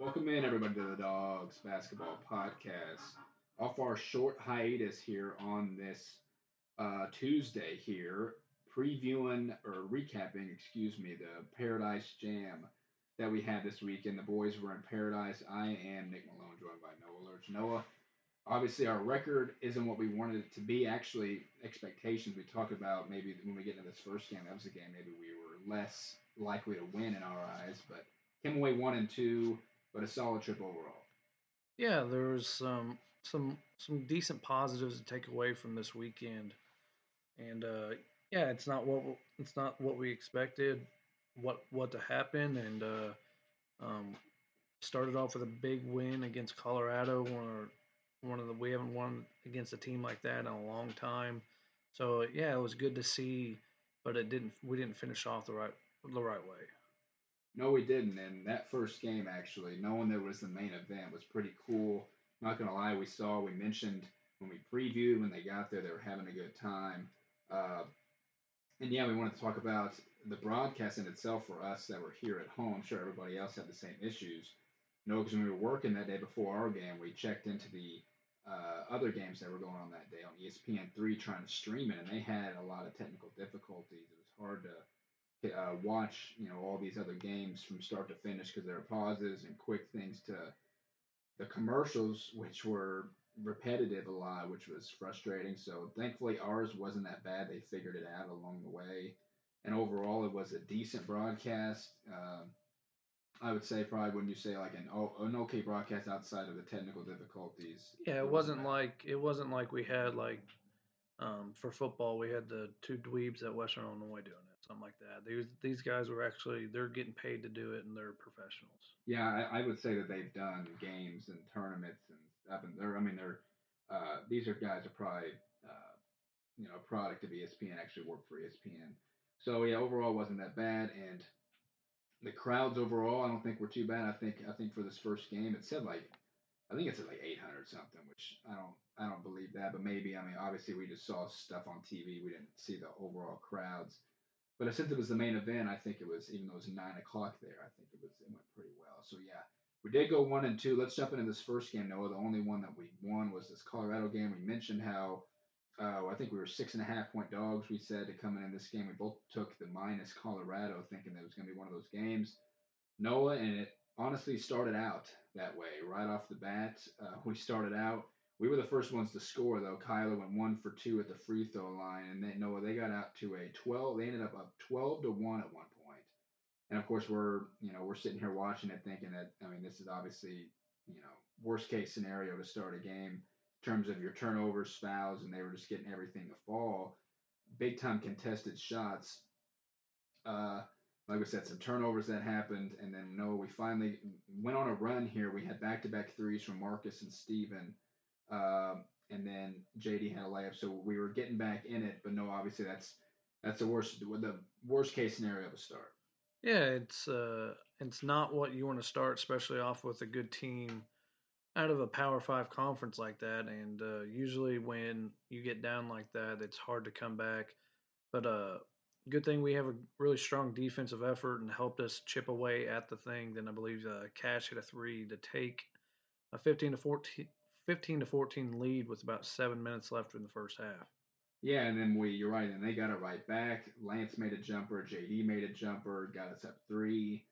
Welcome in, everybody, to the Dogs Basketball Podcast. Off our short hiatus here on this uh, Tuesday here, previewing or recapping, excuse me, the Paradise Jam that we had this weekend. The boys were in Paradise. I am Nick Malone, joined by Noah Lurch. Noah, obviously our record isn't what we wanted it to be. Actually, expectations we talked about maybe when we get into this first game, that was a game maybe we were less likely to win in our eyes, but came away one and two, but a solid trip overall. Yeah, there was some some some decent positives to take away from this weekend, and uh, yeah, it's not what it's not what we expected, what what to happen, and uh, um, started off with a big win against Colorado, one of one of the we haven't won against a team like that in a long time. So yeah, it was good to see, but it didn't. We didn't finish off the right the right way. No, we didn't. And that first game, actually, knowing there was the main event was pretty cool. Not gonna lie, we saw we mentioned when we previewed when they got there, they were having a good time. Uh, and yeah, we wanted to talk about the broadcast in itself for us that were here at home. I'm sure everybody else had the same issues. No, because when we were working that day before our game, we checked into the uh, other games that were going on that day on ESPN3 trying to stream it, and they had a lot of technical difficulties. It was hard to uh, watch, you know, all these other games from start to finish because there are pauses and quick things to the commercials, which were repetitive a lot, which was frustrating. So thankfully ours wasn't that bad. They figured it out along the way, and overall it was a decent broadcast. Uh, I would say probably when you say like an an okay broadcast outside of the technical difficulties. Yeah, it wasn't like it wasn't like we had like um, for football we had the two dweebs at Western Illinois doing it, something like that. These these guys were actually they're getting paid to do it and they're professionals. Yeah, I, I would say that they've done games and tournaments and stuff, and they're I mean they're uh, these are guys are probably uh, you know a product of ESPN actually work for ESPN. So yeah, overall wasn't that bad and the crowds overall, I don't think were too bad. I think I think for this first game, it said like I think it said like 800 something, which I don't I don't believe that, but maybe I mean obviously we just saw stuff on TV, we didn't see the overall crowds. But since it was the main event, I think it was even though it was nine o'clock there, I think it was it went pretty well. So yeah, we did go one and two. Let's jump into this first game, Noah. The only one that we won was this Colorado game. We mentioned how uh, I think we were six and a half point dogs. We said to come in this game. We both took the minus Colorado, thinking that it was going to be one of those games. Noah, and it honestly started out that way right off the bat. Uh, we started out. We were the first ones to score though. Kyler went one for two at the free throw line, and Noah they got out to a twelve. They ended up up twelve to one at one point. And of course, we're you know we're sitting here watching it, thinking that I mean this is obviously you know worst case scenario to start a game in terms of your turnovers, fouls, and they were just getting everything to fall. Big time contested shots. Uh, like I said, some turnovers that happened, and then no, we finally went on a run here. We had back to back threes from Marcus and Steven. Uh, and then JD had a layup, so we were getting back in it. But no, obviously that's that's the worst the worst case scenario to start. Yeah, it's uh, it's not what you want to start, especially off with a good team out of a Power Five conference like that, and uh, usually when you get down like that, it's hard to come back. But uh, good thing we have a really strong defensive effort and helped us chip away at the thing. Then I believe uh, Cash hit a three to take a 15 to 14, 15 to 14 lead with about seven minutes left in the first half. Yeah, and then we, you're right, and they got it right back. Lance made a jumper, JD made a jumper, got us up three.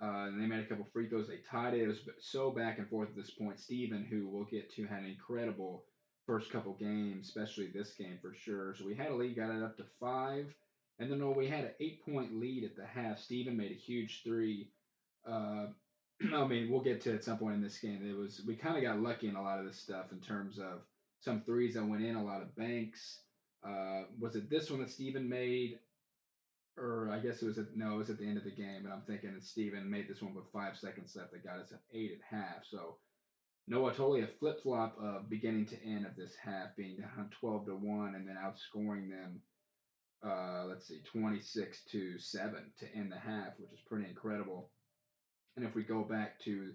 Uh, and they made a couple free throws. They tied it. It was so back and forth at this point. Steven, who we'll get to, had an incredible first couple games, especially this game for sure. So we had a lead, got it up to five. And then we had an eight point lead at the half. Steven made a huge three. Uh, I mean, we'll get to at some point in this game. It was we kind of got lucky in a lot of this stuff in terms of some threes that went in, a lot of banks. Uh, was it this one that Steven made? or I guess it was at no, it was at the end of the game, and I'm thinking that Steven made this one with five seconds left that got us at eight at half. So Noah totally a flip flop of beginning to end of this half, being down twelve to one, and then outscoring them. Uh, let's see, twenty six to seven to end the half, which is pretty incredible. And if we go back to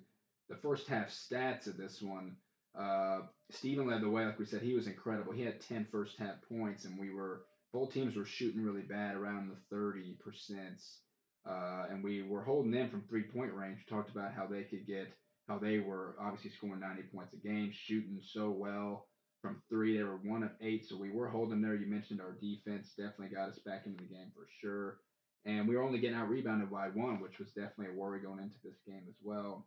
the first half stats of this one, uh, Steven led the way. Like we said, he was incredible. He had 10 first half points, and we were both teams were shooting really bad around the 30%. Uh, and we were holding them from three point range. We talked about how they could get how they were obviously scoring 90 points a game, shooting so well from three. They were one of eight, so we were holding there. You mentioned our defense definitely got us back into the game for sure. And we were only getting out rebounded by one, which was definitely a worry going into this game as well.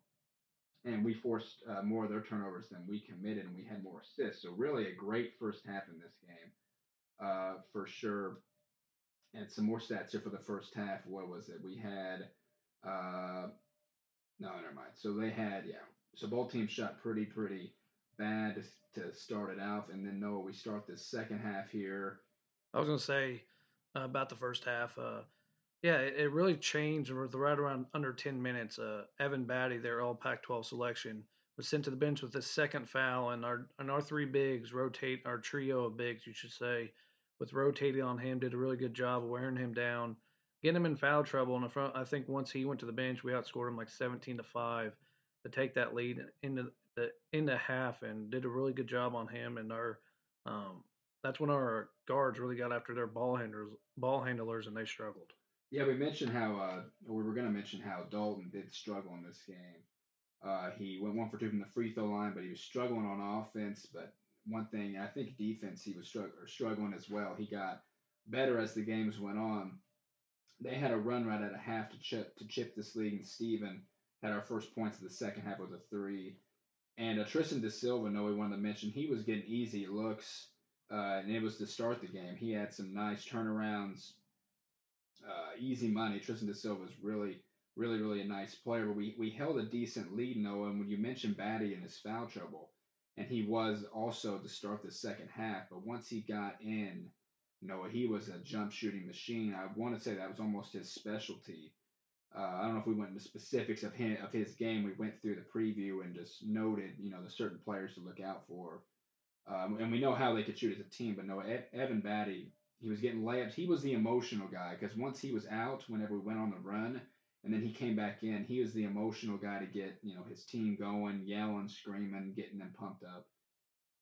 And we forced uh, more of their turnovers than we committed, and we had more assists. So really, a great first half in this game, uh, for sure. And some more stats here for the first half. What was it? We had, uh, no, never mind. So they had, yeah. So both teams shot pretty, pretty bad to start it out, and then no, we start the second half here. I was gonna say uh, about the first half. Uh, yeah, it, it, really changed right around under ten minutes. Uh, Evan Battey, their All Pac-12 selection, was sent to the bench with his second foul, and our and our three bigs rotate our trio of bigs, you should say, with rotating on him, did a really good job wearing him down, getting him in foul trouble. And I think once he went to the bench, we outscored him like 17 to five to take that lead into the into half, and did a really good job on him. And our um, that's when our guards really got after their ball handlers, ball handlers, and they struggled. Yeah, we mentioned how uh, we were going to mention how Dalton did struggle in this game. Uh, he went one for two from the free throw line, but he was struggling on offense. But one thing, I think defense, he was strugg- struggling as well. He got better as the games went on. They had a run right at a half to chip to chip this lead, and Steven had our first points of the second half with a three. And uh, Tristan Da Silva, no, we wanted to mention, he was getting easy looks, uh, and it was to start the game. He had some nice turnarounds, uh, easy money. Tristan Da Silva is really, really, really a nice player. But we, we held a decent lead, Noah. And when you mentioned Battey and his foul trouble, and he was also to start the second half. But once he got in, Noah, he was a jump shooting machine. I want to say that was almost his specialty. Uh, I don't know if we went into specifics of him of his game. We went through the preview and just noted, you know, the certain players to look out for. Um, and we know how they could shoot as a team. But no, Evan Battey, he was getting layups. He was the emotional guy because once he was out, whenever we went on the run, and then he came back in, he was the emotional guy to get you know his team going, yelling, screaming, getting them pumped up.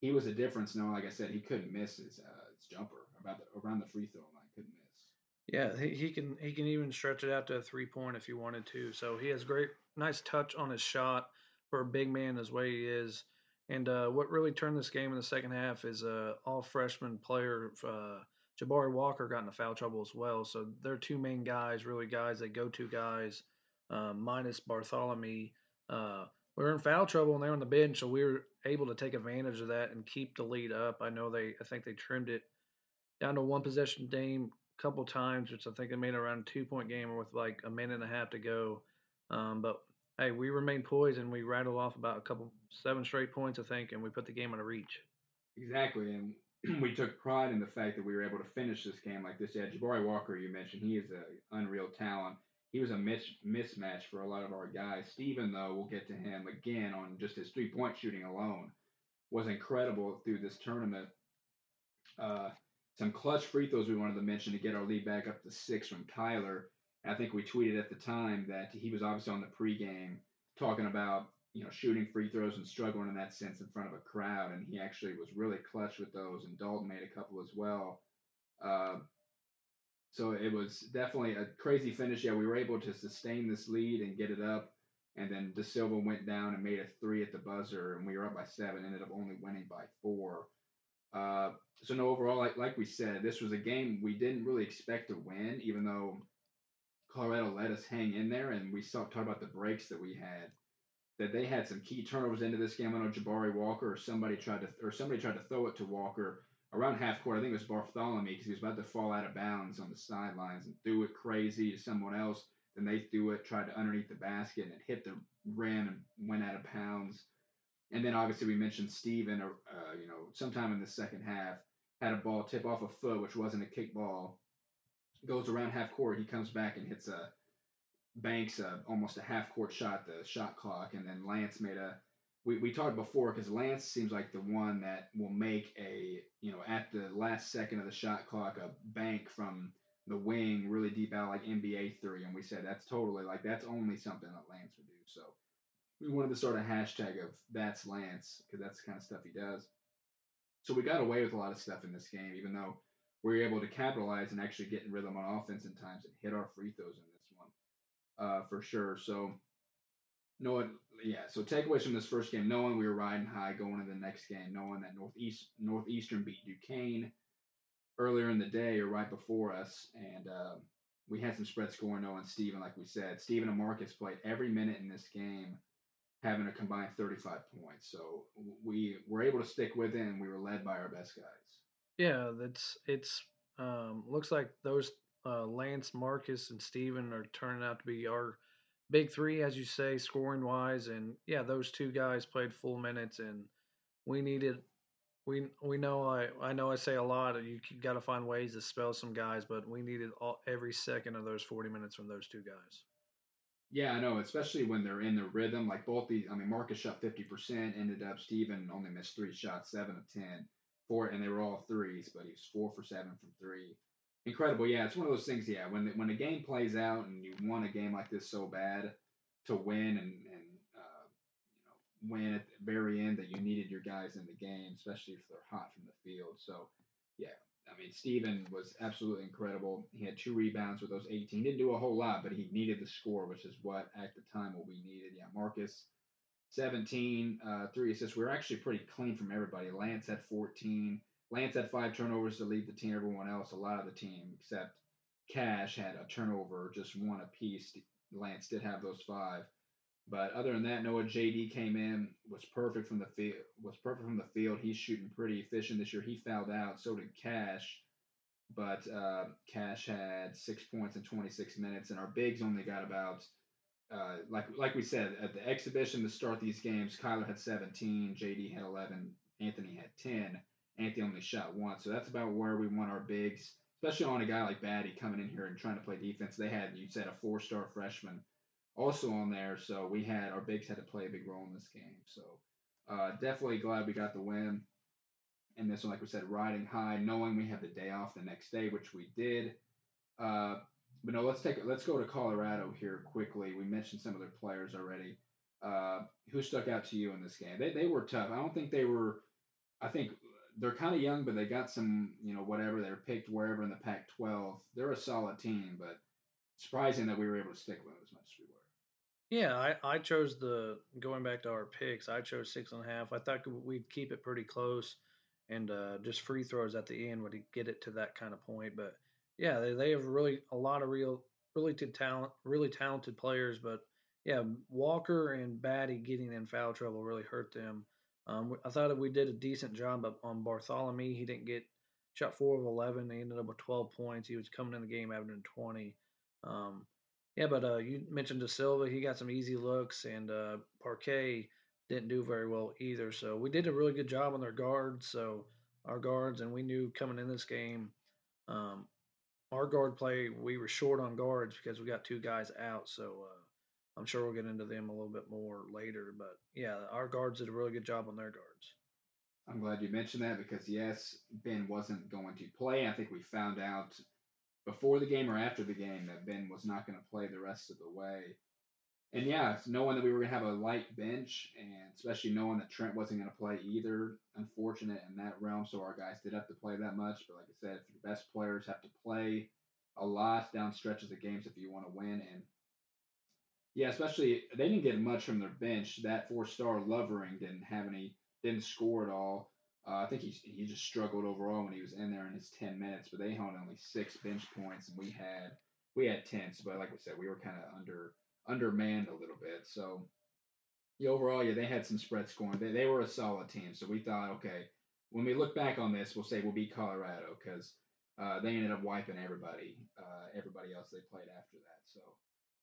He was a difference. No, like I said, he couldn't miss his uh, his jumper about the, around the free throw line. Couldn't miss. Yeah, he, he can he can even stretch it out to a three point if he wanted to. So he has great, nice touch on his shot for a big man as way he is. And uh, what really turned this game in the second half is uh, all freshman player uh, Jabari Walker got into foul trouble as well. So they're two main guys, really guys they go to guys, um, minus Barthelemy. Uh, we were in foul trouble and they're on the bench, so we were able to take advantage of that and keep the lead up. I know they, I think they trimmed it down to one possession game a couple times, which I think they made around a two point game with like a minute and a half to go. Um, but hey, we remained poised and we rattle off about a couple seven straight points, I think, and we put the game on a reach. Exactly, and we took pride in the fact that we were able to finish this game like this. Yeah, Jabari Walker, you mentioned, he is an unreal talent. He was a mis- mismatch for a lot of our guys. Steven, though, we'll get to him again on just his three point shooting alone, was incredible through this tournament. Uh, some clutch free throws we wanted to mention to get our lead back up to six from Kyler. I think we tweeted at the time that he was obviously on the pregame talking about you know, shooting free throws and struggling in that sense in front of a crowd. And he actually was really clutch with those. And Dalton made a couple as well. Uh, so it was definitely a crazy finish. Yeah, we were able to sustain this lead and get it up. And then Da Silva went down and made a three at the buzzer, and we were up by seven. Ended up only winning by four. Uh, so no, overall, like like we said, this was a game we didn't really expect to win, even though Colorado let us hang in there, and we saw talk about the breaks that we had that they had some key turnovers into this game. I know Jabari Walker or somebody tried to or somebody tried to throw it to Walker around half court. I think it was Barthelemy because he was about to fall out of bounds on the sidelines and threw it crazy to someone else. Then they threw it, tried to underneath the basket, and it hit the rim and went out of bounds. And then obviously we mentioned Steven, uh, you know, sometime in the second half had a ball tip off a foot, which wasn't a kick ball. Goes around half court, he comes back and hits a Banks uh, almost a half court shot the shot clock, and then Lance made a. We, we talked before because Lance seems like the one that will make a you know at the last second of the shot clock a bank from the wing really deep out like NBA three, and we said that's totally like that's only something that Lance would do. So we wanted to start a hashtag of that's Lance because that's the kind of stuff he does. So we got away with a lot of stuff in this game, even though we were able to capitalize and actually get in rhythm on offense in times and hit our free throws in uh, for sure. So, no, yeah. So takeaways from this first game, knowing we were riding high going into the next game, knowing that Northeast Northeastern beat Duquesne earlier in the day or right before us, and uh, we had some spread scoring. Knowing Steven, like we said, Steven and Marcus played every minute in this game, having a combined 35 points. So we were able to stick with it, and we were led by our best guys. Yeah, that's it's um, looks like those uh, Lance, Marcus, and Steven are turning out to be our big three, as you say, scoring wise. And yeah, those two guys played full minutes, and we needed. We we know I I know I say a lot. You got to find ways to spell some guys, but we needed all, every second of those forty minutes from those two guys. Yeah, I know, especially when they're in the rhythm. Like both these, I mean, Marcus shot fifty percent, ended up Steven only missed three shots, seven of ten, four, and they were all threes, but he was four for seven from three incredible. Yeah, it's one of those things. Yeah, when the, when a game plays out and you want a game like this so bad to win and and uh, you know win at the very end that you needed your guys in the game, especially if they're hot from the field. So yeah, I mean Steven was absolutely incredible. He had two rebounds with those 18. Didn't do a whole lot, but he needed the score, which is what at the time what we needed. Yeah, Marcus. 17, uh, three assists. We were actually pretty clean from everybody. Lance had 14. Lance had five turnovers to lead the team. Everyone else, a lot of the team, except Cash, had a turnover, just one apiece. Lance did have those five. But other than that, Noah JD came in, was perfect from the field. Was perfect from the field. He's shooting pretty efficient this year. He fouled out. So did Cash, but uh, Cash had six points in 26 minutes, and our bigs only got about. Uh, like like we said at the exhibition to start these games, Kyler had 17, JD had 11, Anthony had 10. Anthony only shot once. So that's about where we want our bigs, especially on a guy like Battey coming in here and trying to play defense. They had, you said, a four star freshman also on there. So we had, our bigs had to play a big role in this game. So uh, definitely glad we got the win. And this one, like we said, riding high, knowing we have the day off the next day, which we did. Uh, but no, let's take let's go to Colorado here quickly. We mentioned some of their players already. Uh, who stuck out to you in this game? They, they were tough. I don't think they were. I think they're kind of young, but they got some, you know, whatever. They're picked wherever in the Pac-12. They're a solid team, but surprising that we were able to stick with them as much as we were. Yeah, I, I chose the going back to our picks. I chose six and a half. I thought we'd keep it pretty close, and uh, just free throws at the end would get it to that kind of point. But yeah, they, they have really a lot of real, really good talent, really talented players. But yeah, Walker and Battey getting in foul trouble really hurt them. Um, I thought we did a decent job on Barthelemy. He didn't get shot four of eleven. He ended up with twelve points. He was coming in the game averaging twenty. Um, yeah, but uh, you mentioned Da Silva. He got some easy looks, and uh, Parquet didn't do very well either. So we did a really good job on their guards. So our guards, and we knew coming in this game, um, our guard play we were short on guards because we got two guys out. So uh, I'm sure we'll get into them a little bit more later. But yeah, our guards did a really good job on their guards. I'm glad you mentioned that because yes, Ben wasn't going to play. I think we found out before the game or after the game that Ben was not going to play the rest of the way. And yeah, knowing that we were going to have a light bench, and especially knowing that Trent wasn't going to play either, unfortunate in that realm. So our guys did have to play that much. But like I said, if your best players have to play a lot down stretches of games if you want to win, and yeah, especially they didn't get much from their bench. That four star Lovering didn't have any, didn't score at all. Uh, I think he he just struggled overall when he was in there in his ten minutes. But they held only six bench points, and we had we had ten. But like we said, we were kind of under undermanned a little bit. So, yeah, overall, yeah, they had some spread scoring. They they were a solid team. So we thought, okay, when we look back on this, we'll say we'll beat Colorado because uh, they ended up wiping everybody, uh, everybody else they played after that. So.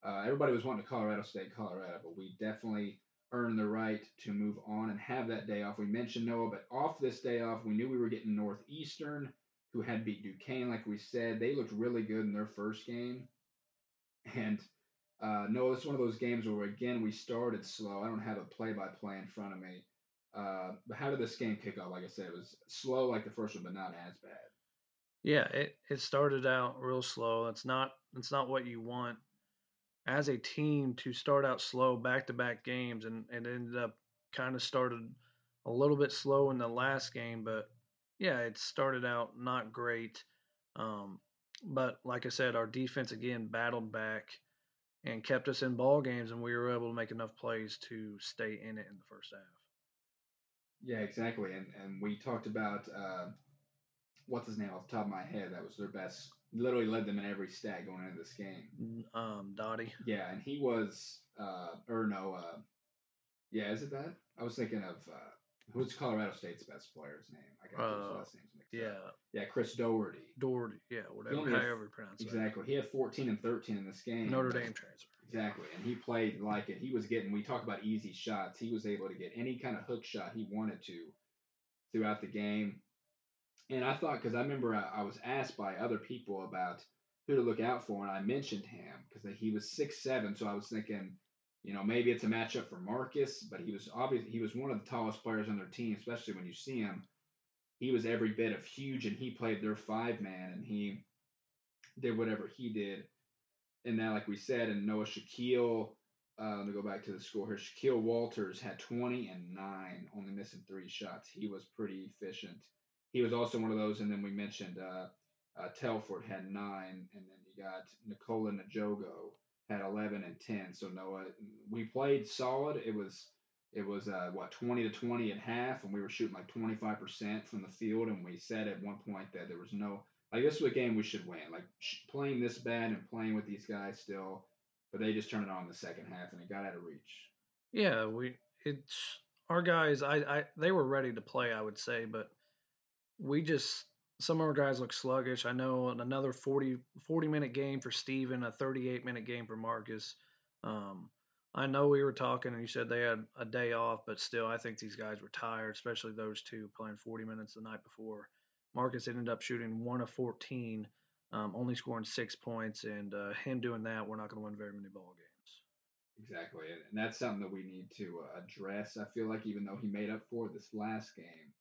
Uh, everybody was wanting to Colorado State, Colorado, but we definitely earned the right to move on and have that day off. We mentioned Noah, but off this day off, we knew we were getting Northeastern, who had beat Duquesne, like we said. They looked really good in their first game. And uh, Noah, it's one of those games where, again, we started slow. I don't have a play by play in front of me. Uh, but how did this game kick off? Like I said, it was slow like the first one, but not as bad. Yeah, it, it started out real slow. It's not it's not what you want as a team to start out slow back to back games and, and ended up kind of started a little bit slow in the last game, but yeah, it started out not great. Um, but like I said, our defense again battled back. and kept us in ball games, and we were able to make enough plays to stay in it in the first half. Yeah, exactly. And and we talked about uh, what's his name off the top of my head. That was their best. Literally led them in every stat going into this game. Um, Dottie. Yeah, and he was uh, or no, uh, yeah, is it that? I was thinking of uh, who's Colorado State's best player's name. I got those Uh, last names mixed Yeah, up. Yeah, Chris Doherty. Doherty. Yeah, whatever. However you pronounce it. Exactly. He had 14 and 13 in this game. Notre Dame transfer. Exactly, and he played like it. He was getting. We talk about easy shots. He was able to get any kind of hook shot he wanted to throughout the game. And I thought, because I remember I, I was asked by other people about who to look out for, and I mentioned him because he was six seven. So I was thinking, you know, maybe it's a matchup for Marcus, but he was obviously He was one of the tallest players on their team, especially when you see him. He was every bit of huge, and he played their five man, and he did whatever he did and now, like we said, and Noah Shaquille, uh, let me go back to the score here. Shaquille Walters had 20 and 9, only missing three shots. He was pretty efficient. He was also one of those, and then we mentioned uh, uh, Telfort had 9, and then you got Nikola Djogo had 11 and 10. So, Noah, we played solid. It was. It was uh, what 20 to 20 at half, and we were shooting like 25% from the field. And we said at one point that there was no like this was a game we should win. Like sh- playing this bad and playing with these guys still, but they just turned it on in the second half and it got out of reach. Yeah, we it's our guys. I, I they were ready to play. I would say, but we just some of our guys look sluggish. I know another 40, 40 minute game for Steven, a 38 minute game for Marcus. Um, I know we were talking and you said they had a day off, but still, I think these guys were tired, especially those two playing 40 minutes the night before. Marcus ended up shooting one of 14, um, only scoring six points, and uh, him doing that, we're not going to win very many ball games. Exactly, and, that's something that we need to uh, address. I feel like even though he made up for this last game,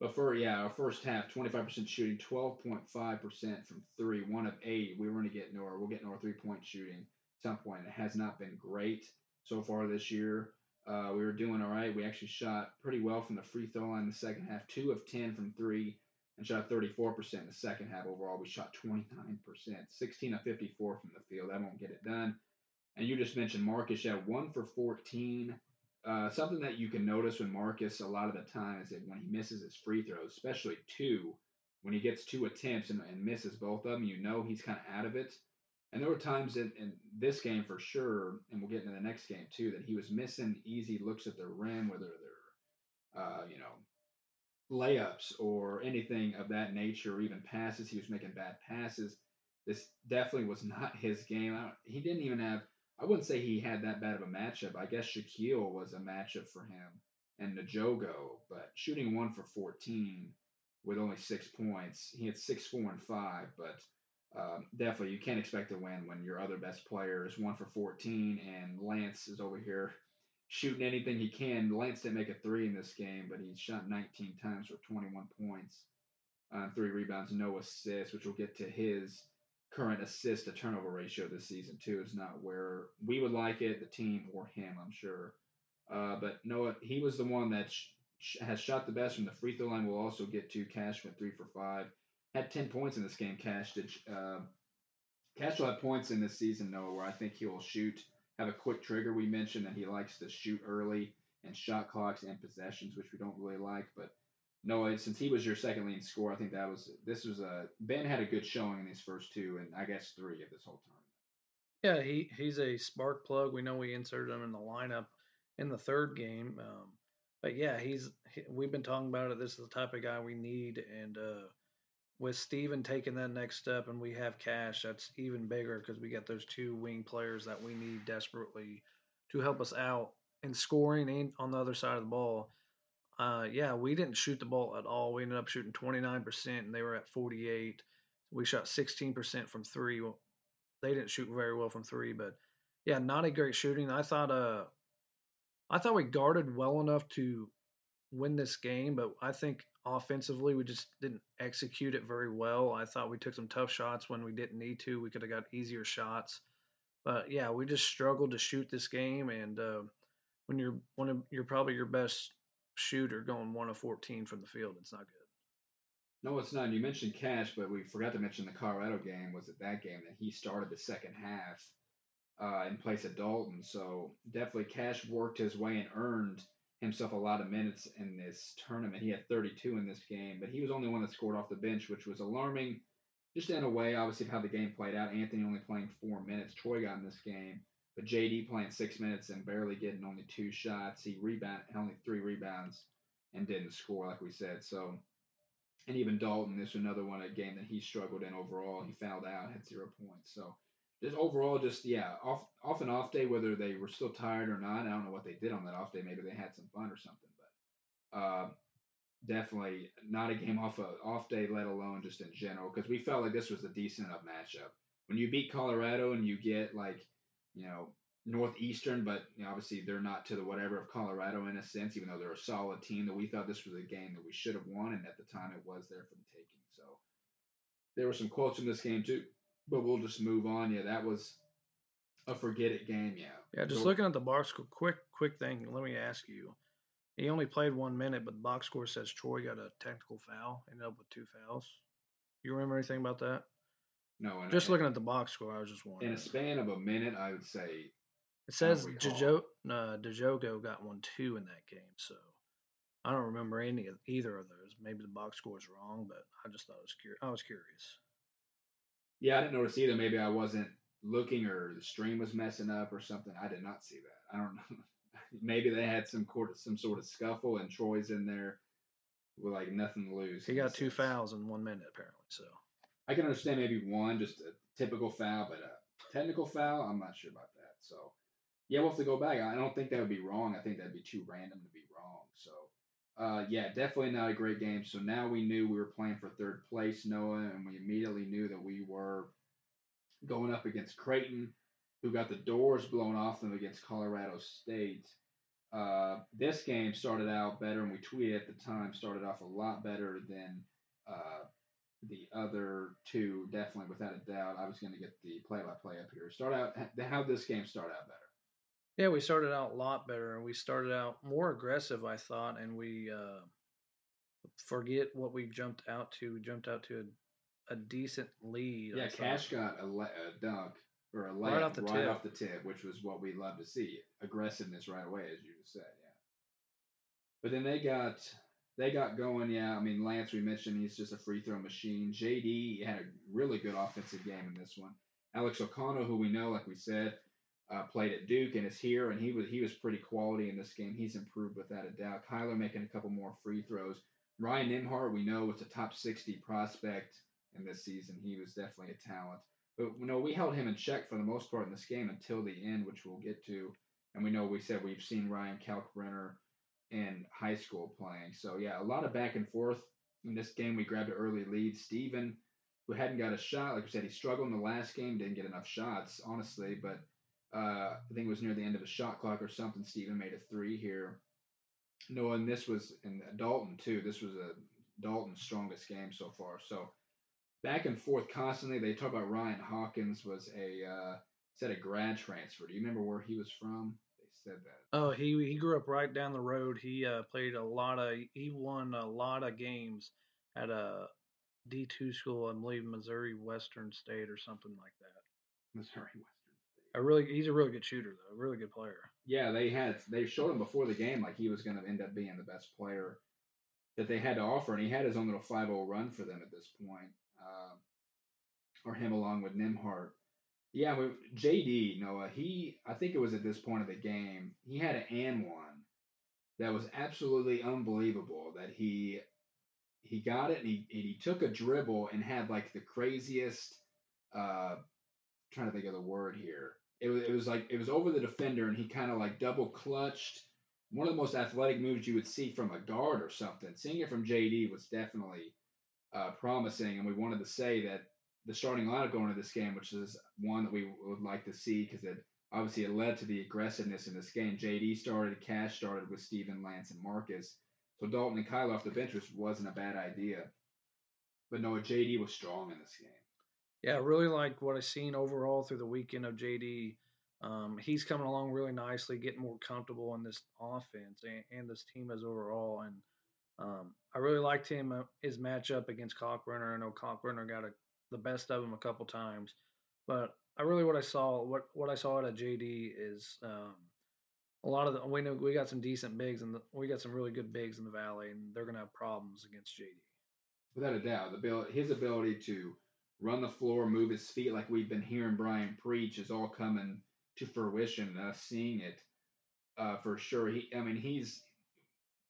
but for yeah, our first half, twenty five percent shooting, twelve point five percent from three, one of eight. We were going to get Nora. We'll get Nora three point shooting at some point. It has not been great so far this year. Uh, we were doing all right. We actually shot pretty well from the free throw line in the second half, two of ten from three, and shot thirty four percent in the second half. Overall, we shot twenty nine percent, sixteen of fifty four from the field. That won't get it done. And you just mentioned Marcus had one for 14. Uh, something that you can notice when Marcus, a lot of the time, is that when he misses his free throws, especially two, when he gets two attempts and, and misses both of them, you know he's kind of out of it. And there were times in, in this game for sure, and we'll get into the next game too, that he was missing easy looks at the rim, whether they're, uh, you know, layups or anything of that nature, or even passes. He was making bad passes. This definitely was not his game. He didn't even have. I wouldn't say he had that bad of a matchup. I guess Shaquille was a matchup for him and Djogo, but shooting one for 14 with only six points. He had six, four, and five, but um, definitely you can't expect to win when your other best player is one for 14 and Lance is over here shooting anything he can. Lance didn't make a three in this game, but he shot 19 times for 21 points, uh, three rebounds, no assists, which we'll get to his current assist to turnover ratio this season too is not where we would like it, the team or him, I'm sure. Uh, but Noah, he was the one that sh- has shot the best from the free throw line. We'll also get to Cash went three for five, had ten points in this game. Cash did. Uh, Cash will have points in this season, Noah, where I think he will shoot, have a quick trigger. We mentioned that he likes to shoot early and shot clocks and possessions, which we don't really like, but Noah, since he was your second leading scorer, I think that was this was a Ben had a good showing in these first two, and I guess three of this whole tournament. Yeah, he he's a spark plug. We know we inserted him in the lineup in the third game. Um, but yeah, he's he, we've been talking about it. This is the type of guy we need, and uh, with Steven taking that next step, and we have Cash, that's even bigger because we got those two wing players that we need desperately to help us out in scoring and on the other side of the ball. Uh, yeah, we didn't shoot the ball at all. We ended up shooting 29%, and they were at 48. We shot 16% from three. Well, they didn't shoot very well from three, but yeah, not a great shooting. I thought, uh, I thought we guarded well enough to win this game, but I think offensively we just didn't execute it very well. I thought we took some tough shots when we didn't need to. We could have got easier shots, but yeah, we just struggled to shoot this game. And uh, when you're one of you're probably your best shooter going one of 14 from the field, it's not good. No, it's not. You mentioned Cash, but we forgot to mention the Colorado game. Was it that game that he started the second half? uh, in place of Dalton. So definitely Cash worked his way and earned himself a lot of minutes in this tournament. He had 32 in this game, but he was only one that scored off the bench, which was alarming. Just in a way, obviously, of how the game played out. Anthony only playing four minutes. Troy got in this game, but JD playing six minutes and barely getting only two shots. He rebound only three rebounds and didn't score, like we said. So, and even Dalton, this was another one a game that he struggled in overall. He fouled out, had zero points. So, just overall, just yeah, off off an off day, whether they were still tired or not. I don't know what they did on that off day. Maybe they had some fun or something, but uh, definitely not a game off a off day, let alone just in general, because we felt like this was a decent enough matchup. When you beat Colorado and you get like, you know, Northeastern, but you know, obviously they're not to the whatever of Colorado in a sense, even though they're a solid team. That we thought this was a game that we should have won, and at the time it was there for the taking. So there were some quotes in this game too but we'll just move on. Yeah, that was a forget it game. Yeah. Yeah, just so, looking at the box score. Quick, quick thing. Let me ask you. He only played one minute, but the box score says Troy got a technical foul. Ended up with two fouls. You remember anything about that? No. Just looking at the box score, I was just wondering. In a span of a minute, I would say. It says Dejo, uh, Dejogo got one two in that game, so I don't remember any of either of those. Maybe the box score is wrong, but I just thought it was curious. I was curious. Yeah, I didn't notice either. Maybe I wasn't looking or the stream was messing up or something. I did not see that. I don't know. Maybe they had some court, some sort of scuffle and Troy's in there with like nothing to lose. He got two sense. fouls in one minute apparently. So I can understand maybe one, just a typical foul, but a technical foul, I'm not sure about that. So yeah, we'll have to go back. I don't think that would be wrong. I think that'd be too random to be wrong. So uh, yeah, definitely not a great game. So now we knew we were playing for third place, Noah, and we immediately knew that we were going up against Creighton, who got the doors blown off them against Colorado State. Uh, this game started out better, and we tweeted at the time started off a lot better than uh, the other two. Definitely, without a doubt, I was going to get the play-by-play up here. Start out how this game start out better. Yeah, we started out a lot better, and we started out more aggressive, I thought, and we uh, forget what we jumped out to. We jumped out to a, a decent lead. Yeah, Cash got a, le- a dunk or a layup right, off the, right off the tip, which was what we love to see. Aggressiveness right away, as you just said. Yeah. But then they got they got going. Yeah, I mean Lance, we mentioned he's just a free throw machine. JD had a really good offensive game in this one. Alex O'Connell, who we know, like we said, uh, played at Duke and is here, and he was he was pretty quality in this game. He's improved without a doubt. Kyler making a couple more free throws. Ryan Nembhard, we know, was a top 60 prospect in this season. He was definitely a talent. But you know, we held him in check for the most part in this game until the end, which we'll get to. And we know we said we've seen Ryan Kalkbrenner in high school playing. So yeah, a lot of back and forth in this game. We grabbed an early lead. Steven, who hadn't got a shot, like we said, he struggled in the last game, didn't get enough shots, honestly, but uh, I think it was near the end of a shot clock or something. Steven made a three here. No, and this was in Dalton too. This was a Dalton's strongest game so far. So back and forth constantly. They talk about Ryan Hawkins was a uh, said a grad transfer. Do you remember where he was from? Said that. Oh, he he grew up right down the road. He uh, played a lot of. He won a lot of games at a D two school. I believe Missouri Western State or something like that. Missouri Western a really he's a really good shooter though, a really good player. Yeah, they had they showed him before the game like he was going to end up being the best player that they had to offer, and he had his own little 5-0 run for them at this point, uh, or him along with Nembhard. Yeah, with JD Noah, he I think it was at this point of the game he had an and one that was absolutely unbelievable that he he got it and he and he took a dribble and had like the craziest uh trying to think of the word here. It was, it was like it was over the defender and he kind of like double clutched. One of the most athletic moves you would see from a guard or something. Seeing it from jd was definitely uh, promising and we wanted to say that the starting lineup going into this game which is one that we would like to see because it obviously it led to the aggressiveness in this game jd started cash started with Steven lance and marcus so dalton and kyle off the bench which wasn't a bad idea but no jd was strong in this game yeah, I really like what I've seen overall through the weekend of JD. Um, he's coming along really nicely, getting more comfortable in this offense and, and this team as overall. And um, I really liked him uh, his matchup against Kalkbrenner. I know Kalkbrenner got a, the best of him a couple times, but I really what I saw what what I saw out of JD is um, a lot of the we know we got some decent bigs and we got some really good bigs in the valley, and they're gonna have problems against JD. Without a doubt, the bill his ability to run the floor, move his feet, like we've been hearing Brian preach, is all coming to fruition. And us seeing it uh, for sure. He, I mean, he's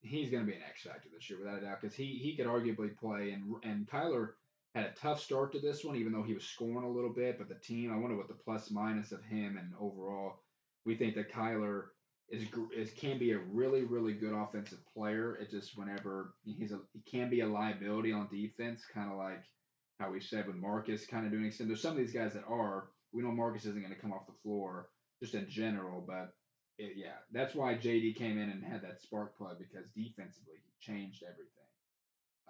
he's going to be an X factor this year without a doubt because he he could arguably play and and Kyler had a tough start to this one, even though he was scoring a little bit. But the team, I wonder what the plus minus of him and overall, we think that Kyler is is can be a really really good offensive player. It just whenever he's a he can be a liability on defense, kind of like how we said with Marcus, kind of doing extent. There's some of these guys that are. We know Marcus isn't going to come off the floor just in general, but it, yeah, that's why JD came in and had that spark plug because defensively he changed everything.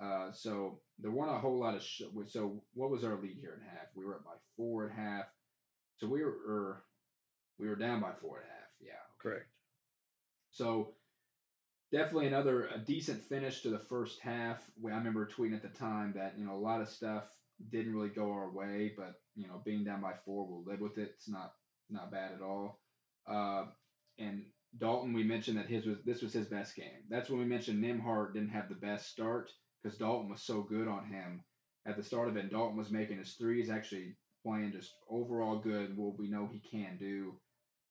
Uh, so there weren't a whole lot of. Sh- so what was our lead here in half? We were up by four and a half. So we were er, we were down by four and a half. Yeah, correct. So definitely another a decent finish to the first half. I remember tweeting at the time that you know a lot of stuff didn't really go our way, but you know being down by four, we'll live with it. It's not not bad at all. Uh, and Dalton, we mentioned that his was this was his best game. That's when we mentioned Nembhard didn't have the best start because Dalton was so good on him at the start of it. Dalton was making his threes, actually playing just overall good. What we know he can do.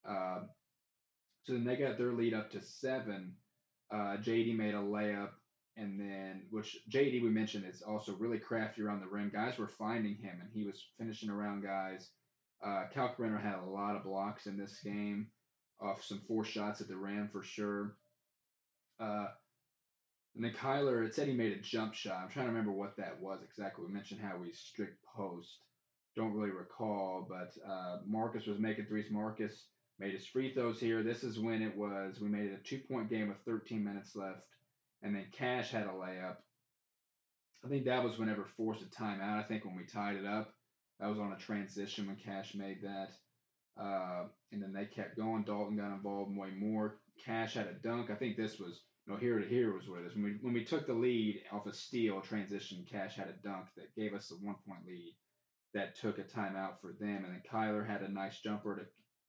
Uh, so then they got their lead up to seven. Uh, JD made a layup, and then which JD we mentioned is also really crafty around the rim. Guys were finding him, and he was finishing around guys. Uh, had a lot of blocks in this game off some four shots at the rim for sure. Uh, and then Kyler, it said he made a jump shot. I'm trying to remember what that was exactly. We mentioned how we strict post. Don't really recall, but uh, Marcus was making threes. Marcus made his free throws here. This is when it was, we made it a two point game with 13 minutes left. And then Cash had a layup. I think that was whenever forced a timeout. I think when we tied it up, that was on a transition when Cash made that. Uh, and then they kept going. Dalton got involved way more. Cash had a dunk. I think this was no here to here was what it is. When we when we took the lead off a steal transition, Cash had a dunk that gave us a one point lead. That took a timeout for them, and then Kyler had a nice jumper to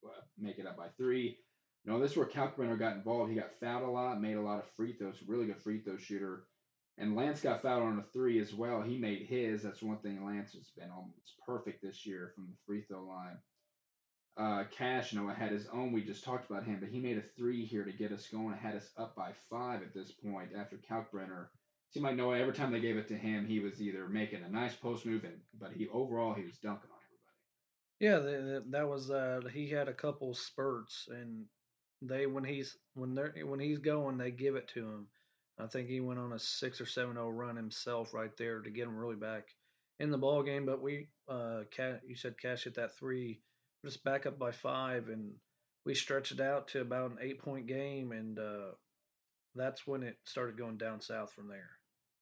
uh, make it up by three. You know, this is where Kalkbrenner got involved. He got fouled a lot, made a lot of free throws, really good free throw shooter. And Lance got fouled on a three as well. He made his. That's one thing Lance has been almost perfect this year from the free throw line. Uh, Cash, Noah had his own. We just talked about him, but he made a three here to get us going. Had us up by five at this point after Kalkbrenner. Seemed like Noah every time they gave it to him, he was either making a nice post move, and but he overall he was dunking on everybody. Yeah, the, the, that was uh, he had a couple spurts, and they when he's when they're when he's going, they give it to him. I think he went on a six or seven zero oh run himself right there to get him really back in the ball game. But we, uh, you said Cash hit that three just back up by five, and we stretched it out to about an eight point game, and uh, that's when it started going down south from there.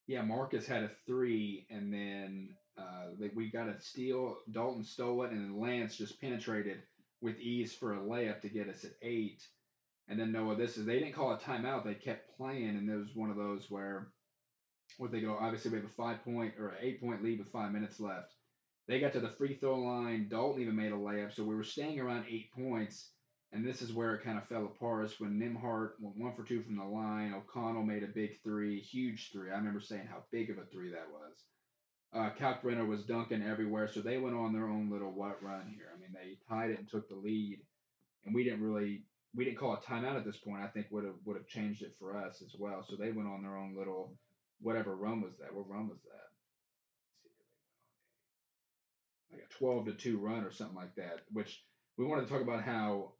Yeah, Marcus had a three, and then uh, we got a steal. Dalton stole it, and then Lance just penetrated with ease for a layup to get us at eight. And then Noah, this is they didn't call a timeout; they kept playing, and it was one of those where, what they go. Obviously, we have a five point or an eight point lead with five minutes left. They got to the free throw line. Dalton even made a layup, so we were staying around eight points. And this is where it kind of fell apart. It's when Nembhard went one for two from the line. O'Connell made a big three, huge three. I remember saying how big of a three that was. Uh, Kalkbrenner was dunking everywhere, so they went on their own little what run here. I mean, they tied it and took the lead, and we didn't really we didn't call a timeout at this point. I think would have would have changed it for us as well. So they went on their own little whatever run was that. What run was that? Like a 12 to 2 run or something like that, which we wanted to talk about how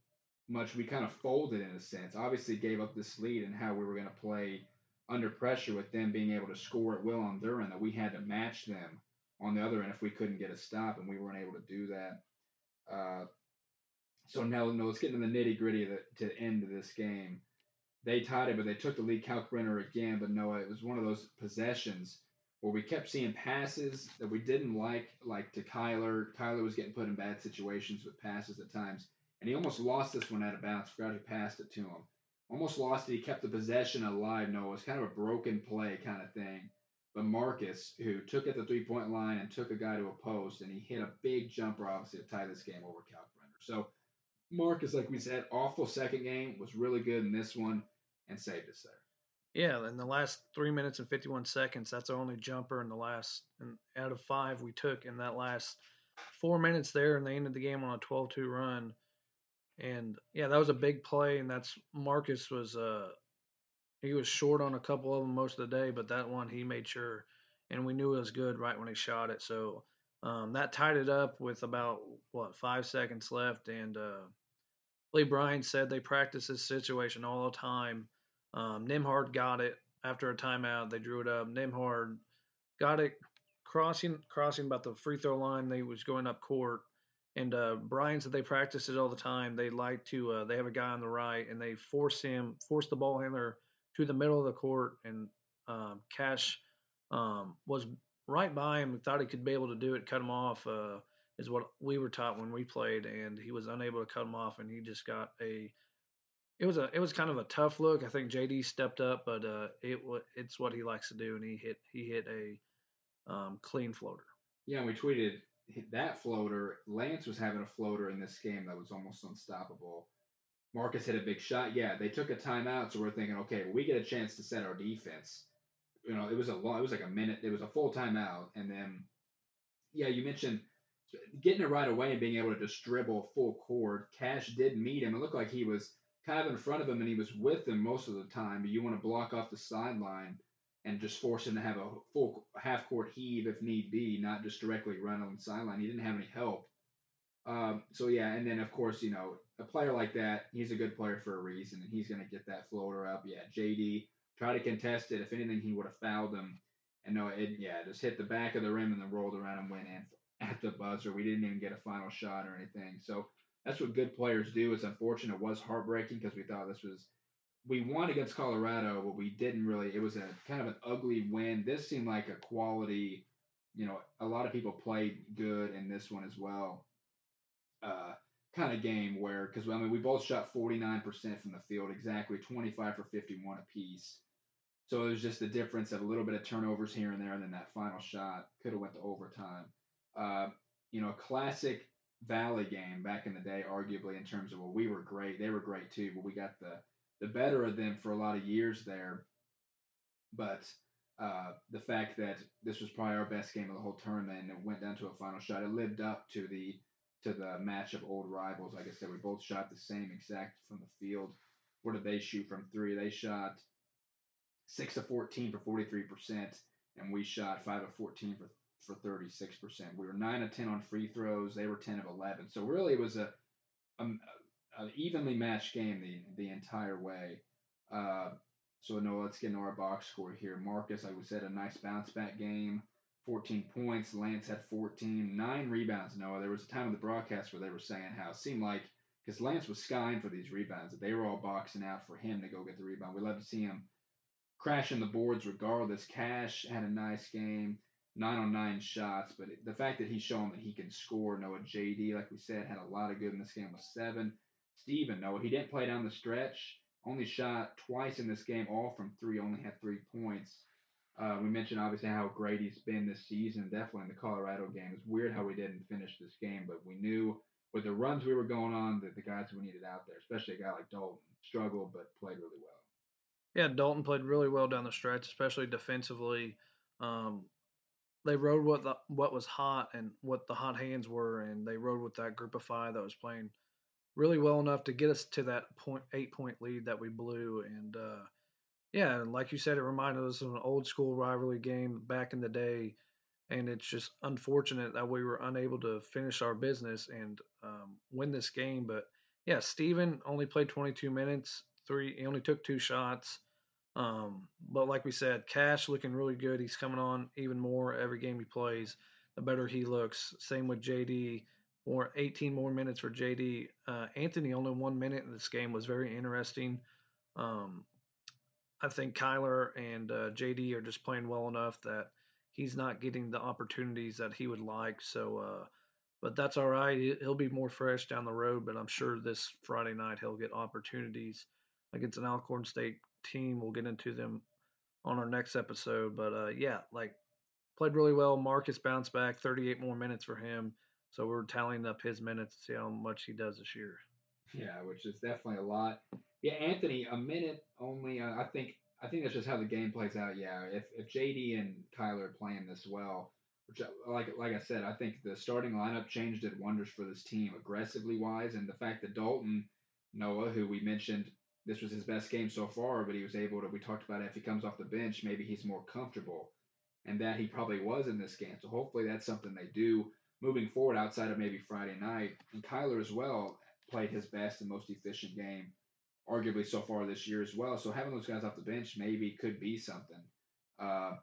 much we kind of folded in a sense. Obviously, gave up this lead and how we were going to play under pressure with them being able to score at will on their end, that we had to match them on the other end if we couldn't get a stop, and we weren't able to do that. Uh, so now, no, let's get into the nitty gritty of the to end of this game. They tied it, but they took the lead. Cal Kalkbrenner again, but no, it was one of those possessions where we kept seeing passes that we didn't like, like to Kyler. Kyler was getting put in bad situations with passes at times, and he almost lost this one out of bounds. Forgot who passed it to him. Almost lost it. He kept the possession alive. No, it was kind of a broken play kind of thing. but Marcus, who took at the three point line and took a guy to a post, and he hit a big jumper, obviously, to tie this game over Kalkbrenner. So Marcus, like we said, awful second game, was really good in this one and saved us there. Yeah, in the last three minutes and 51 seconds, that's our only jumper in the last, and out of five we took in that last four minutes there, and they ended the game on a 12 2 run. And yeah, that was a big play, and that's Marcus was, uh, he was short on a couple of them most of the day, but that one he made sure, and we knew it was good right when he shot it. So um, that tied it up with about, what, five seconds left, and uh, Lee Bryan said they practice this situation all the time um, Nembhard got it after a timeout. They drew it up. Nembhard got it crossing crossing about the free throw line. They was going up court, and uh, Bryan said they practice it all the time. They like to uh, they have a guy on the right, and they force him force the ball handler to the middle of the court, and um, Cash um, was right by him. Thought he could be able to do it, cut him off. Uh, is what we were taught when we played, and he was unable to cut him off, and he just got a it was a it was kind of a tough look. I think JD stepped up, but uh, it it's what he likes to do, and he hit he hit a um, clean floater. Yeah, and we tweeted that floater. Lance was having a floater in this game that was almost unstoppable. Marcus hit a big shot. Yeah, they took a timeout, so we're thinking, okay, well, we get a chance to set our defense. You know, it was a long, it was like a minute. It was a full timeout, and then, yeah, you mentioned getting it right away and being able to just dribble full court. Cash did meet him. It looked like he was kind of in front of him and he was with him most of the time, but you want to block off the sideline and just force him to have a full half court heave if need be, not just directly run on the sideline. He didn't have any help. Um, so yeah, and then of course, you know, a player like that, he's a good player for a reason, and he's going to get that floater up. Yeah, JD try to contest it. If anything, he would have fouled him. And no, it yeah, just hit the back of the rim and then rolled around and went in at the buzzer. We didn't even get a final shot or anything. So that's what good players do. It's unfortunate. It was heartbreaking because we thought this was we won against Colorado, but we didn't really. It was a kind of an ugly win. This seemed like a quality. You know, a lot of people played good in this one as well. Uh, kind of game where because I mean we both shot 49% from the field, exactly 25 for 51 apiece. So it was just the difference of a little bit of turnovers here and there, and then that final shot could have went to overtime. Uh, you know, classic Valley game back in the day, arguably in terms of well, we were great, they were great too, but we got the the better of them for a lot of years there. But uh, the fact that this was probably our best game of the whole tournament and it went down to a final shot, it lived up to the to the match of old rivals. Like I said, we both shot the same exact from the field. What did they shoot from three? They shot six of fourteen for forty three percent, and we shot five of fourteen for for 36%. We were 9 of 10 on free throws. They were 10 of 11. So really it was a, a, a evenly matched game the, the entire way. Uh, so no, let's get into our box score here. Marcus, like we said, a nice bounce back game. 14 points. Lance had 14, nine rebounds. Noah, there was a time in the broadcast where they were saying how it seemed like because Lance was skying for these rebounds, that they were all boxing out for him to go get the rebound. We love to see him crashing the boards regardless. Cash had a nice game nine on nine shots, but the fact that he's shown that he can score, Noah JD, like we said, had a lot of good in this game with seven. Steven, Noah, he didn't play down the stretch, only shot twice in this game, all from three, only had three points. Uh, we mentioned obviously how great he's been this season, definitely in the Colorado game. It's weird how we didn't finish this game, but we knew with the runs we were going on that the guys we needed out there, especially a guy like Dalton, struggled but played really well. Yeah, Dalton played really well down the stretch, especially defensively. Um, they rode what the, what was hot and what the hot hands were, and they rode with that group of five that was playing really well enough to get us to that point eight point lead that we blew. And uh, yeah, and like you said, it reminded us of an old school rivalry game back in the day. And it's just unfortunate that we were unable to finish our business and um, win this game. But yeah, Steven only played 22 minutes. Three, he only took two shots. Um, but like we said, Cash looking really good. He's coming on even more every game he plays. The better he looks. Same with JD. More 18 more minutes for JD. Uh, Anthony only one minute in this game was very interesting. Um, I think Kyler and uh, JD are just playing well enough that he's not getting the opportunities that he would like. So, uh, but that's all right. He'll be more fresh down the road. But I'm sure this Friday night he'll get opportunities against an Alcorn State team. We'll get into them on our next episode. But uh, yeah, like played really well. Marcus bounced back, 38 more minutes for him. So we're tallying up his minutes to see how much he does this year. Yeah, which is definitely a lot. Yeah, Anthony, a minute only. Uh, I think I think that's just how the game plays out. Yeah, if if JD and Tyler are playing this well, which uh, like like I said, I think the starting lineup change did wonders for this team aggressively wise, and the fact that Dalton Noah, who we mentioned this was his best game so far, but he was able to. We talked about if he comes off the bench, maybe he's more comfortable, and that he probably was in this game. So hopefully that's something they do moving forward outside of maybe Friday night. And Kyler as well played his best and most efficient game, arguably so far this year as well. So having those guys off the bench maybe could be something. Uh,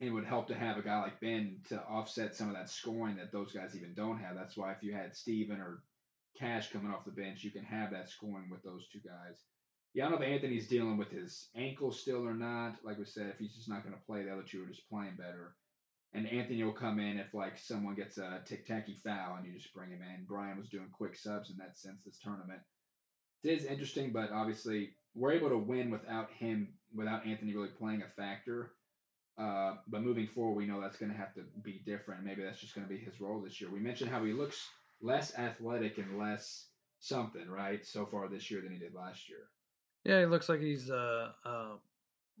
it would help to have a guy like Ben to offset some of that scoring that those guys even don't have. That's why if you had Steven or Cash coming off the bench, you can have that scoring with those two guys. Yeah, I don't know if Anthony's dealing with his ankle still or not. Like we said, if he's just not going to play, the other two are just playing better. And Anthony will come in if like someone gets a tic tacky foul and you just bring him in. Bryan was doing quick subs in that sense this tournament. It is interesting, but obviously we're able to win without him, without Anthony really playing a factor. Uh, but moving forward, we know that's going to have to be different. Maybe that's just going to be his role this year. We mentioned how he looks less athletic and less something, right, so far this year than he did last year. Yeah, he looks like he's uh, uh,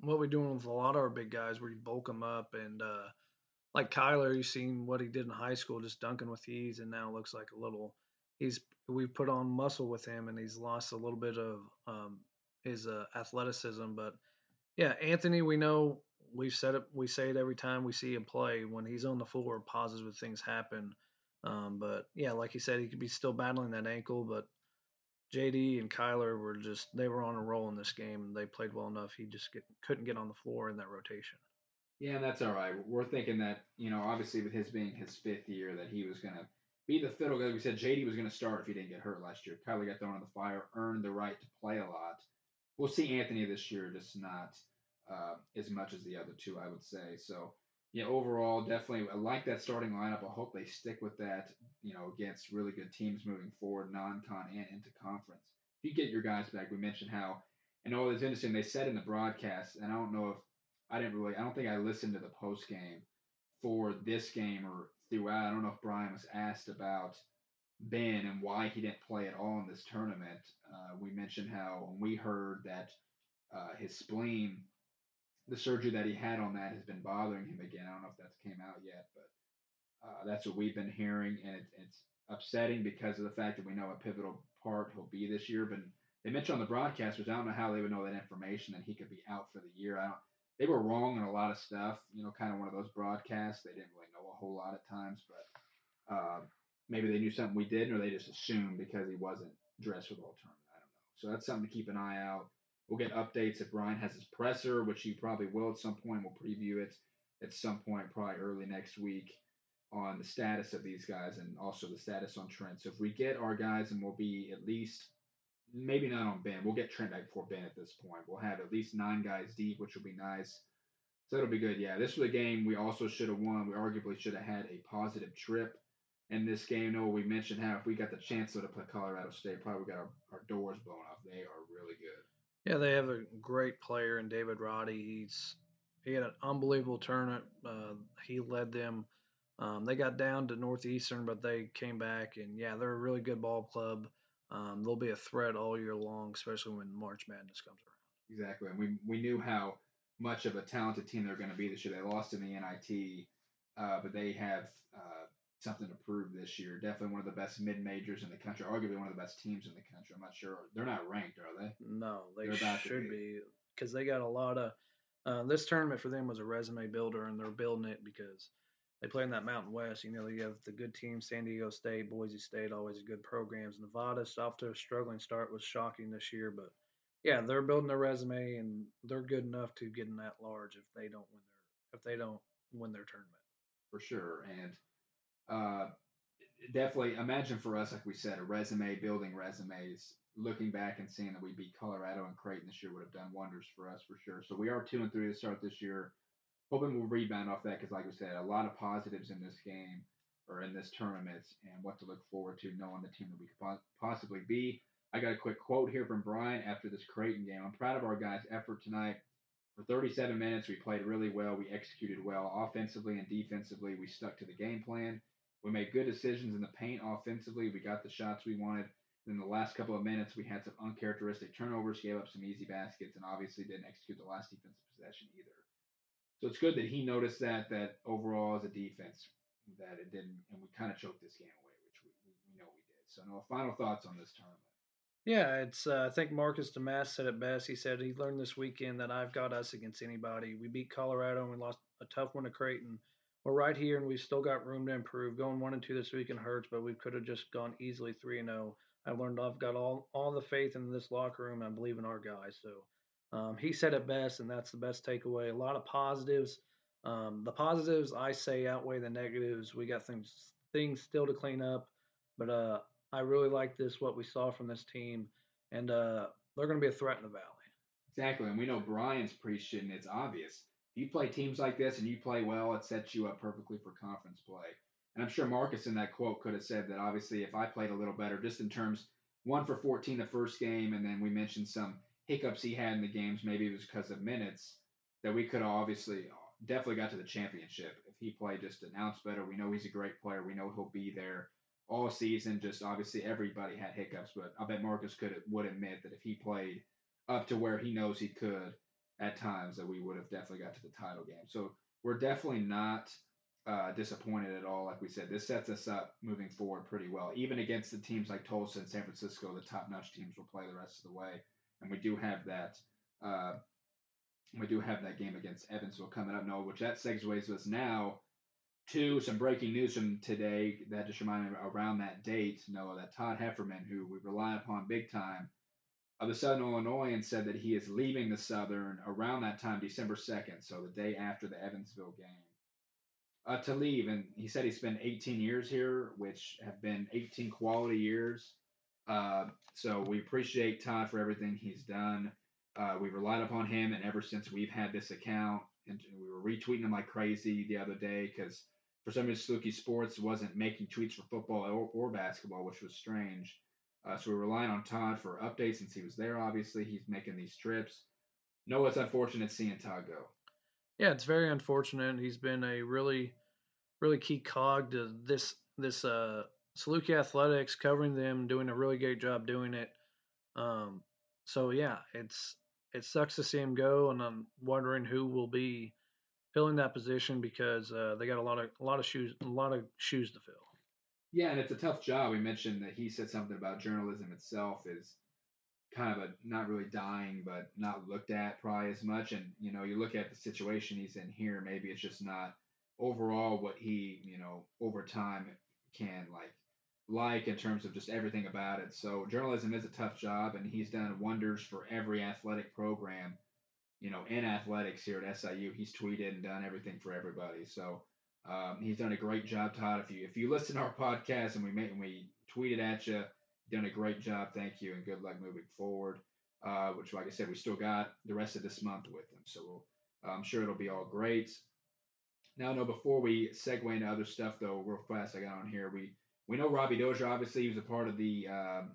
what we're doing with a lot of our big guys, where you bulk them up and uh, like Kyler, you've seen what he did in high school, just dunking with ease, and now looks like a little. He's we've put on muscle with him, and he's lost a little bit of um, his uh, athleticism. But yeah, Anthony, we know we've said it. We say it every time we see him play. When he's on the floor, positive things happen. Um, but yeah, like he said, he could be still battling that ankle. But JD and Kyler were just they were on a roll in this game, and they played well enough. He just get, couldn't get on the floor in that rotation. Yeah, and that's all right. We're thinking that you know, obviously with his being his fifth year, that he was gonna be the fiddle. Like we said, JD was gonna start if he didn't get hurt last year. Kyler got thrown in the fire, earned the right to play a lot. We'll see Anthony this year, just not uh, as much as the other two, I would say. So yeah, overall, definitely I like that starting lineup. I hope they stick with that. You know, against really good teams moving forward, non-con and into conference. If you get your guys back, we mentioned how, and all it's interesting. They said in the broadcast, and I don't know if I didn't really. I don't think I listened to the post game for this game or throughout. I don't know if Bryan was asked about Ben and why he didn't play at all in this tournament. Uh, we mentioned how when we heard that uh, his spleen, the surgery that he had on that has been bothering him again. I don't know if that's came out yet, but uh, that's what we've been hearing, and it, it's upsetting because of the fact that we know a pivotal part he'll be this year. But they mentioned on the broadcast, which I don't know how they would know that information that he could be out for the year. I don't they were wrong in a lot of stuff. You know, kind of one of those broadcasts. They didn't really know a whole lot at times, but uh, maybe they knew something we didn't, or they just assumed because he wasn't dressed for the whole tournament. I don't know. So that's something to keep an eye out. We'll get updates if Bryan has his presser, which he probably will at some point. We'll preview it at some point, probably early next week, on the status of these guys and also the status on Trent. So if we get our guys, and we'll be at least maybe not on Ben. We'll get Trent back before Ben at this point. We'll have at least nine guys deep, which will be nice. So that'll be good. Yeah, this was a game we also should have won. We arguably should have had a positive trip in this game. No, we mentioned how if we got the chance to play Colorado State, probably we got our, our doors blown off. They are really good. Yeah, they have a great player in David Roddy. He's he had an unbelievable tournament. Uh, he led them. Um, they got down to Northeastern, but they came back, and yeah, they're a really good ball club um, they'll be a threat all year long, especially when March Madness comes around. Exactly, and we we knew how much of a talented team they're going to be this year. They lost in the NIT, uh, but they have uh, something to prove this year. Definitely one of the best mid majors in the country, arguably one of the best teams in the country. I'm not sure they're not ranked, are they? No, they should be because they got a lot of. Uh, this tournament for them was a resume builder, and they're building it because they play in that Mountain West. You know, you have the good teams, San Diego State, Boise State, always good programs. Nevada's off to a struggling start, was shocking this year, but yeah, they're building their resume and they're good enough to get in that large if they don't win their if they don't win their tournament. For sure, and uh, definitely imagine for us, like we said, a resume building resumes. Looking back and seeing that we beat Colorado and Creighton this year would have done wonders for us for sure. So we are two and three to start this year hoping we'll rebound off that because, like we said, a lot of positives in this game or in this tournament and what to look forward to knowing the team that we could possibly be. I got a quick quote here from Bryan after this Creighton game. I'm proud of our guys' effort tonight. For 37 minutes, we played really well. We executed well offensively and defensively. We stuck to the game plan. We made good decisions in the paint offensively. We got the shots we wanted. In the last couple of minutes, we had some uncharacteristic turnovers, gave up some easy baskets, and obviously didn't execute the last defensive possession either. So it's good that he noticed that that overall as a defense that it didn't, and we kind of choked this game away, which we, we know we did. So, no final thoughts on this tournament. Yeah, it's. Uh, I think Marcus Domask said it best. He said he learned this weekend that I've got us against anybody. We beat Colorado and we lost a tough one to Creighton. We're right here and we've still got room to improve. Going one and two this weekend hurts, but we could have just gone easily three and zero. Oh. I've learned I've got all all the faith in this locker room. I believe in our guys. So um, he said it best, and that's the best takeaway. A lot of positives. Um, the positives I say outweigh the negatives. We got things things still to clean up, but uh, I really like this what we saw from this team, and uh, they're going to be a threat in the valley. Exactly, and we know Bryan's preached and it's obvious. You play teams like this and you play well, it sets you up perfectly for conference play. And I'm sure Marcus in that quote could have said that obviously if I played a little better, just in terms one for 14 the first game, and then we mentioned some hiccups he had in the games, maybe it was because of minutes, that we could have obviously uh, definitely got to the championship if he played just an ounce better. We know he's a great player. We know he'll be there all season. Just obviously everybody had hiccups, but I bet Marcus could would admit that if he played up to where he knows he could at times, that we would have definitely got to the title game. So we're definitely not uh, disappointed at all. Like we said, this sets us up moving forward pretty well. Even against the teams like Tulsa and San Francisco, the top-notch teams will play the rest of the way, and we do have that. Uh, we do have that game against Evansville coming up, Noah, which that segues us now to some breaking news from today that just reminded me around that date, Noah, that Todd Hefferman, who we rely upon big time, of the Southern Illinoisans, said that he is leaving the Southern around that time, December 2nd, so the day after the Evansville game, uh, to leave. And he said he spent 18 years here, which have been 18 quality years. Uh, so we appreciate Todd for everything he's done. Uh, we've relied upon him, and ever since we've had this account, and we were retweeting him like crazy the other day because for some reason Saluki Sports wasn't making tweets for football or, or basketball, which was strange. Uh, so we're relying on Todd for updates since he was there. Obviously, he's making these trips. No, it's unfortunate seeing Todd go. Yeah, it's very unfortunate. He's been a really, really key cog to this this uh, Saluki Athletics, covering them, doing a really great job doing it. Um, so yeah, it's it sucks to see him go, and I'm wondering who will be filling that position because uh, they got a lot of a lot of shoes a lot of shoes to fill. Yeah, and it's a tough job. We mentioned that he said something about journalism itself is kind of a not really dying, but not looked at probably as much. And you know, you look at the situation he's in here, maybe it's just not overall what he you know over time can like like in terms of just everything about it. So journalism is a tough job, and he's done wonders for every athletic program, you know, in athletics here at SIU. He's tweeted and done everything for everybody. So um, he's done a great job, Todd. If you if you listen to our podcast and we made and we tweeted at you, done a great job. Thank you, and good luck moving forward. Uh, which, like I said, we still got the rest of this month with him, so we'll, I'm sure it'll be all great. Now, no, before we segue into other stuff, though, real fast, I got on here. We we know Robbie Dozier, obviously, he was a part of the um,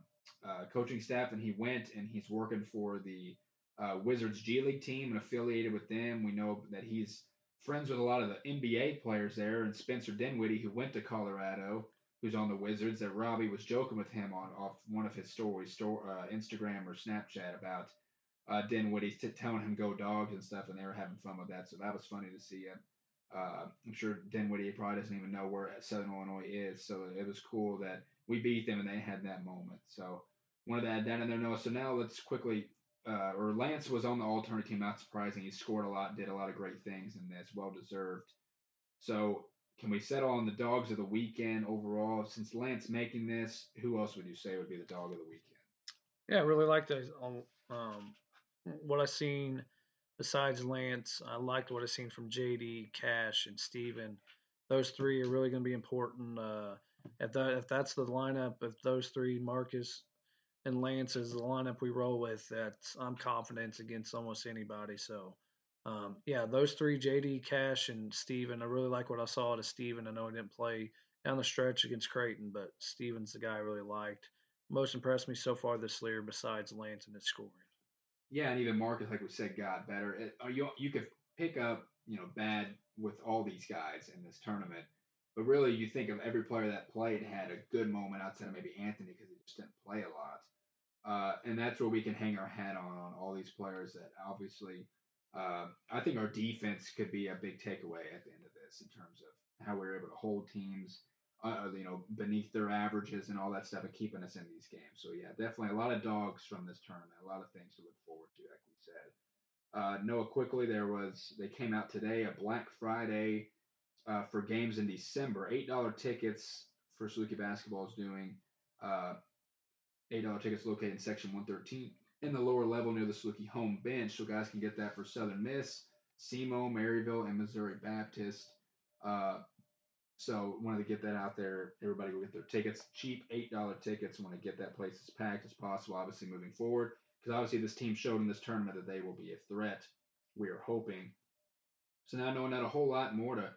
uh, coaching staff, and he went and he's working for the uh, Wizards G League team and affiliated with them. We know that he's friends with a lot of the NBA players there, and Spencer Dinwiddie, who went to Colorado, who's on the Wizards. That Robbie was joking with him on off one of his stories, store, uh, Instagram or Snapchat about uh, Dinwiddie t- telling him go dogs and stuff, and they were having fun with that. So that was funny to see. Him. Uh, I'm sure Dinwiddie probably doesn't even know where Southern Illinois is, so it was cool that we beat them and they had that moment. So wanted to add that in there. No, so now let's quickly. Uh, or Lance was on the alternate team, not surprising. He scored a lot, did a lot of great things, and that's well deserved. So can we settle on the dogs of the weekend overall? Since Lance making this, who else would you say would be the dog of the weekend? Yeah, I really like the um, what I seen besides Lance, I liked what I seen from JD, Cash, and Steven. Those three are really going to be important. Uh, if that if that's the lineup, if those three, Marcus and Lance is the lineup we roll with, that's I'm confident against almost anybody. So, um, yeah, those three, JD, Cash, and Steven. I really like what I saw of Steven. I know he didn't play down the stretch against Creighton, but Steven's the guy I really liked. Most impressed me so far this year, besides Lance and his scoring. Yeah, and even Marcus, like we said, got better. It, uh, you you could pick up you know bad with all these guys in this tournament, but really you think of every player that played had a good moment outside of maybe Anthony because he just didn't play a lot. Uh, and that's where we can hang our hat on on all these players that obviously uh, I think our defense could be a big takeaway at the end of this in terms of how we are able to hold teams, uh, you know, beneath their averages and all that stuff, and keeping us in these games. So yeah, definitely a lot of dogs from this tournament, a lot of things to look forward to, like we said. Uh, Noah, quickly, there was they came out today a Black Friday uh, for games in December. Eight dollar tickets for Saluki basketball is doing. Uh, eight dollar tickets located in section one thirteen in the lower level near the Saluki home bench. So guys can get that for Southern Miss, SEMO, Maryville, and Missouri Baptist. Uh, so wanted to get that out there. Everybody will get their tickets. Cheap eight dollar tickets. Want to get that place as packed as possible. Obviously moving forward, because obviously this team showed in this tournament that they will be a threat. We are hoping. So now knowing that a whole lot more to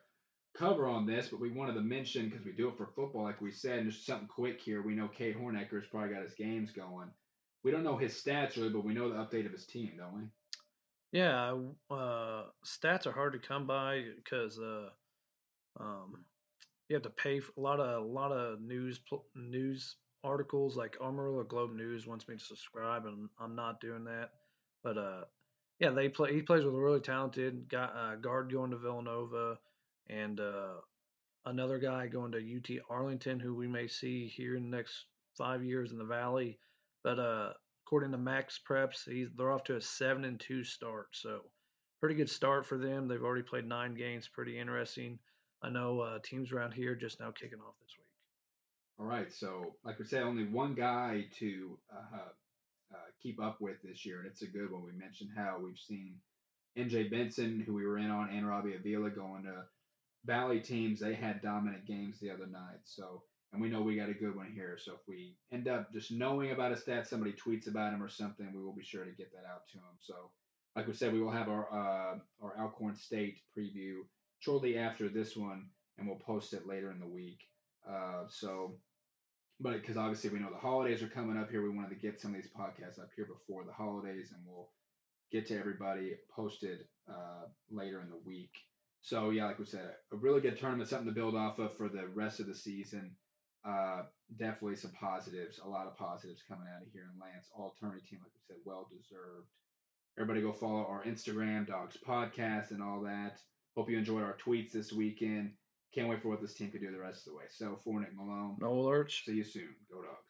cover on this, but we wanted to mention because we do it for football, like we said, and just something quick here. We know Cade Hornecker's probably got his games going we don't know his stats really, but we know the update of his team, don't we? Yeah, uh, stats are hard to come by because uh, um, you have to pay for a lot of a lot of news news articles. Like Amarillo Globe News wants me to subscribe, and I'm not doing that. But uh, yeah, they play. He plays with a really talented guy, uh, guard going to Villanova, and uh, another guy going to UT Arlington, who we may see here in the next five years in the Valley. But uh, according to Max Preps, he's, they're off to a seven and two start. So pretty good start for them. They've already played nine games. Pretty interesting. I know uh, teams around here just now kicking off this week. All right. So like we said, only one guy to uh, uh, keep up with this year, and it's a good one. We mentioned how we've seen NJ Benson, who we were in on, and Robbie Avila going to Valley teams. They had dominant games the other night. So and we know we got a good one here. So if we end up just knowing about a stat, somebody tweets about him or something, we will be sure to get that out to him. So, like we said, we will have our uh, our Alcorn State preview shortly after this one, and we'll post it later in the week. Uh, so, but because obviously we know the holidays are coming up here, we wanted to get some of these podcasts up here before the holidays, and we'll get to everybody posted uh, later in the week. So yeah, like we said, a really good tournament, something to build off of for the rest of the season uh, definitely some positives, a lot of positives coming out of here. And Lance, all tourney team, like we said, well deserved. Everybody go follow our Instagram, Dogs Podcast, and all that. Hope you enjoyed our tweets this weekend. Can't wait for what this team could do the rest of the way. So for Nick Malone, no Lurch. See you soon. Go Dogs.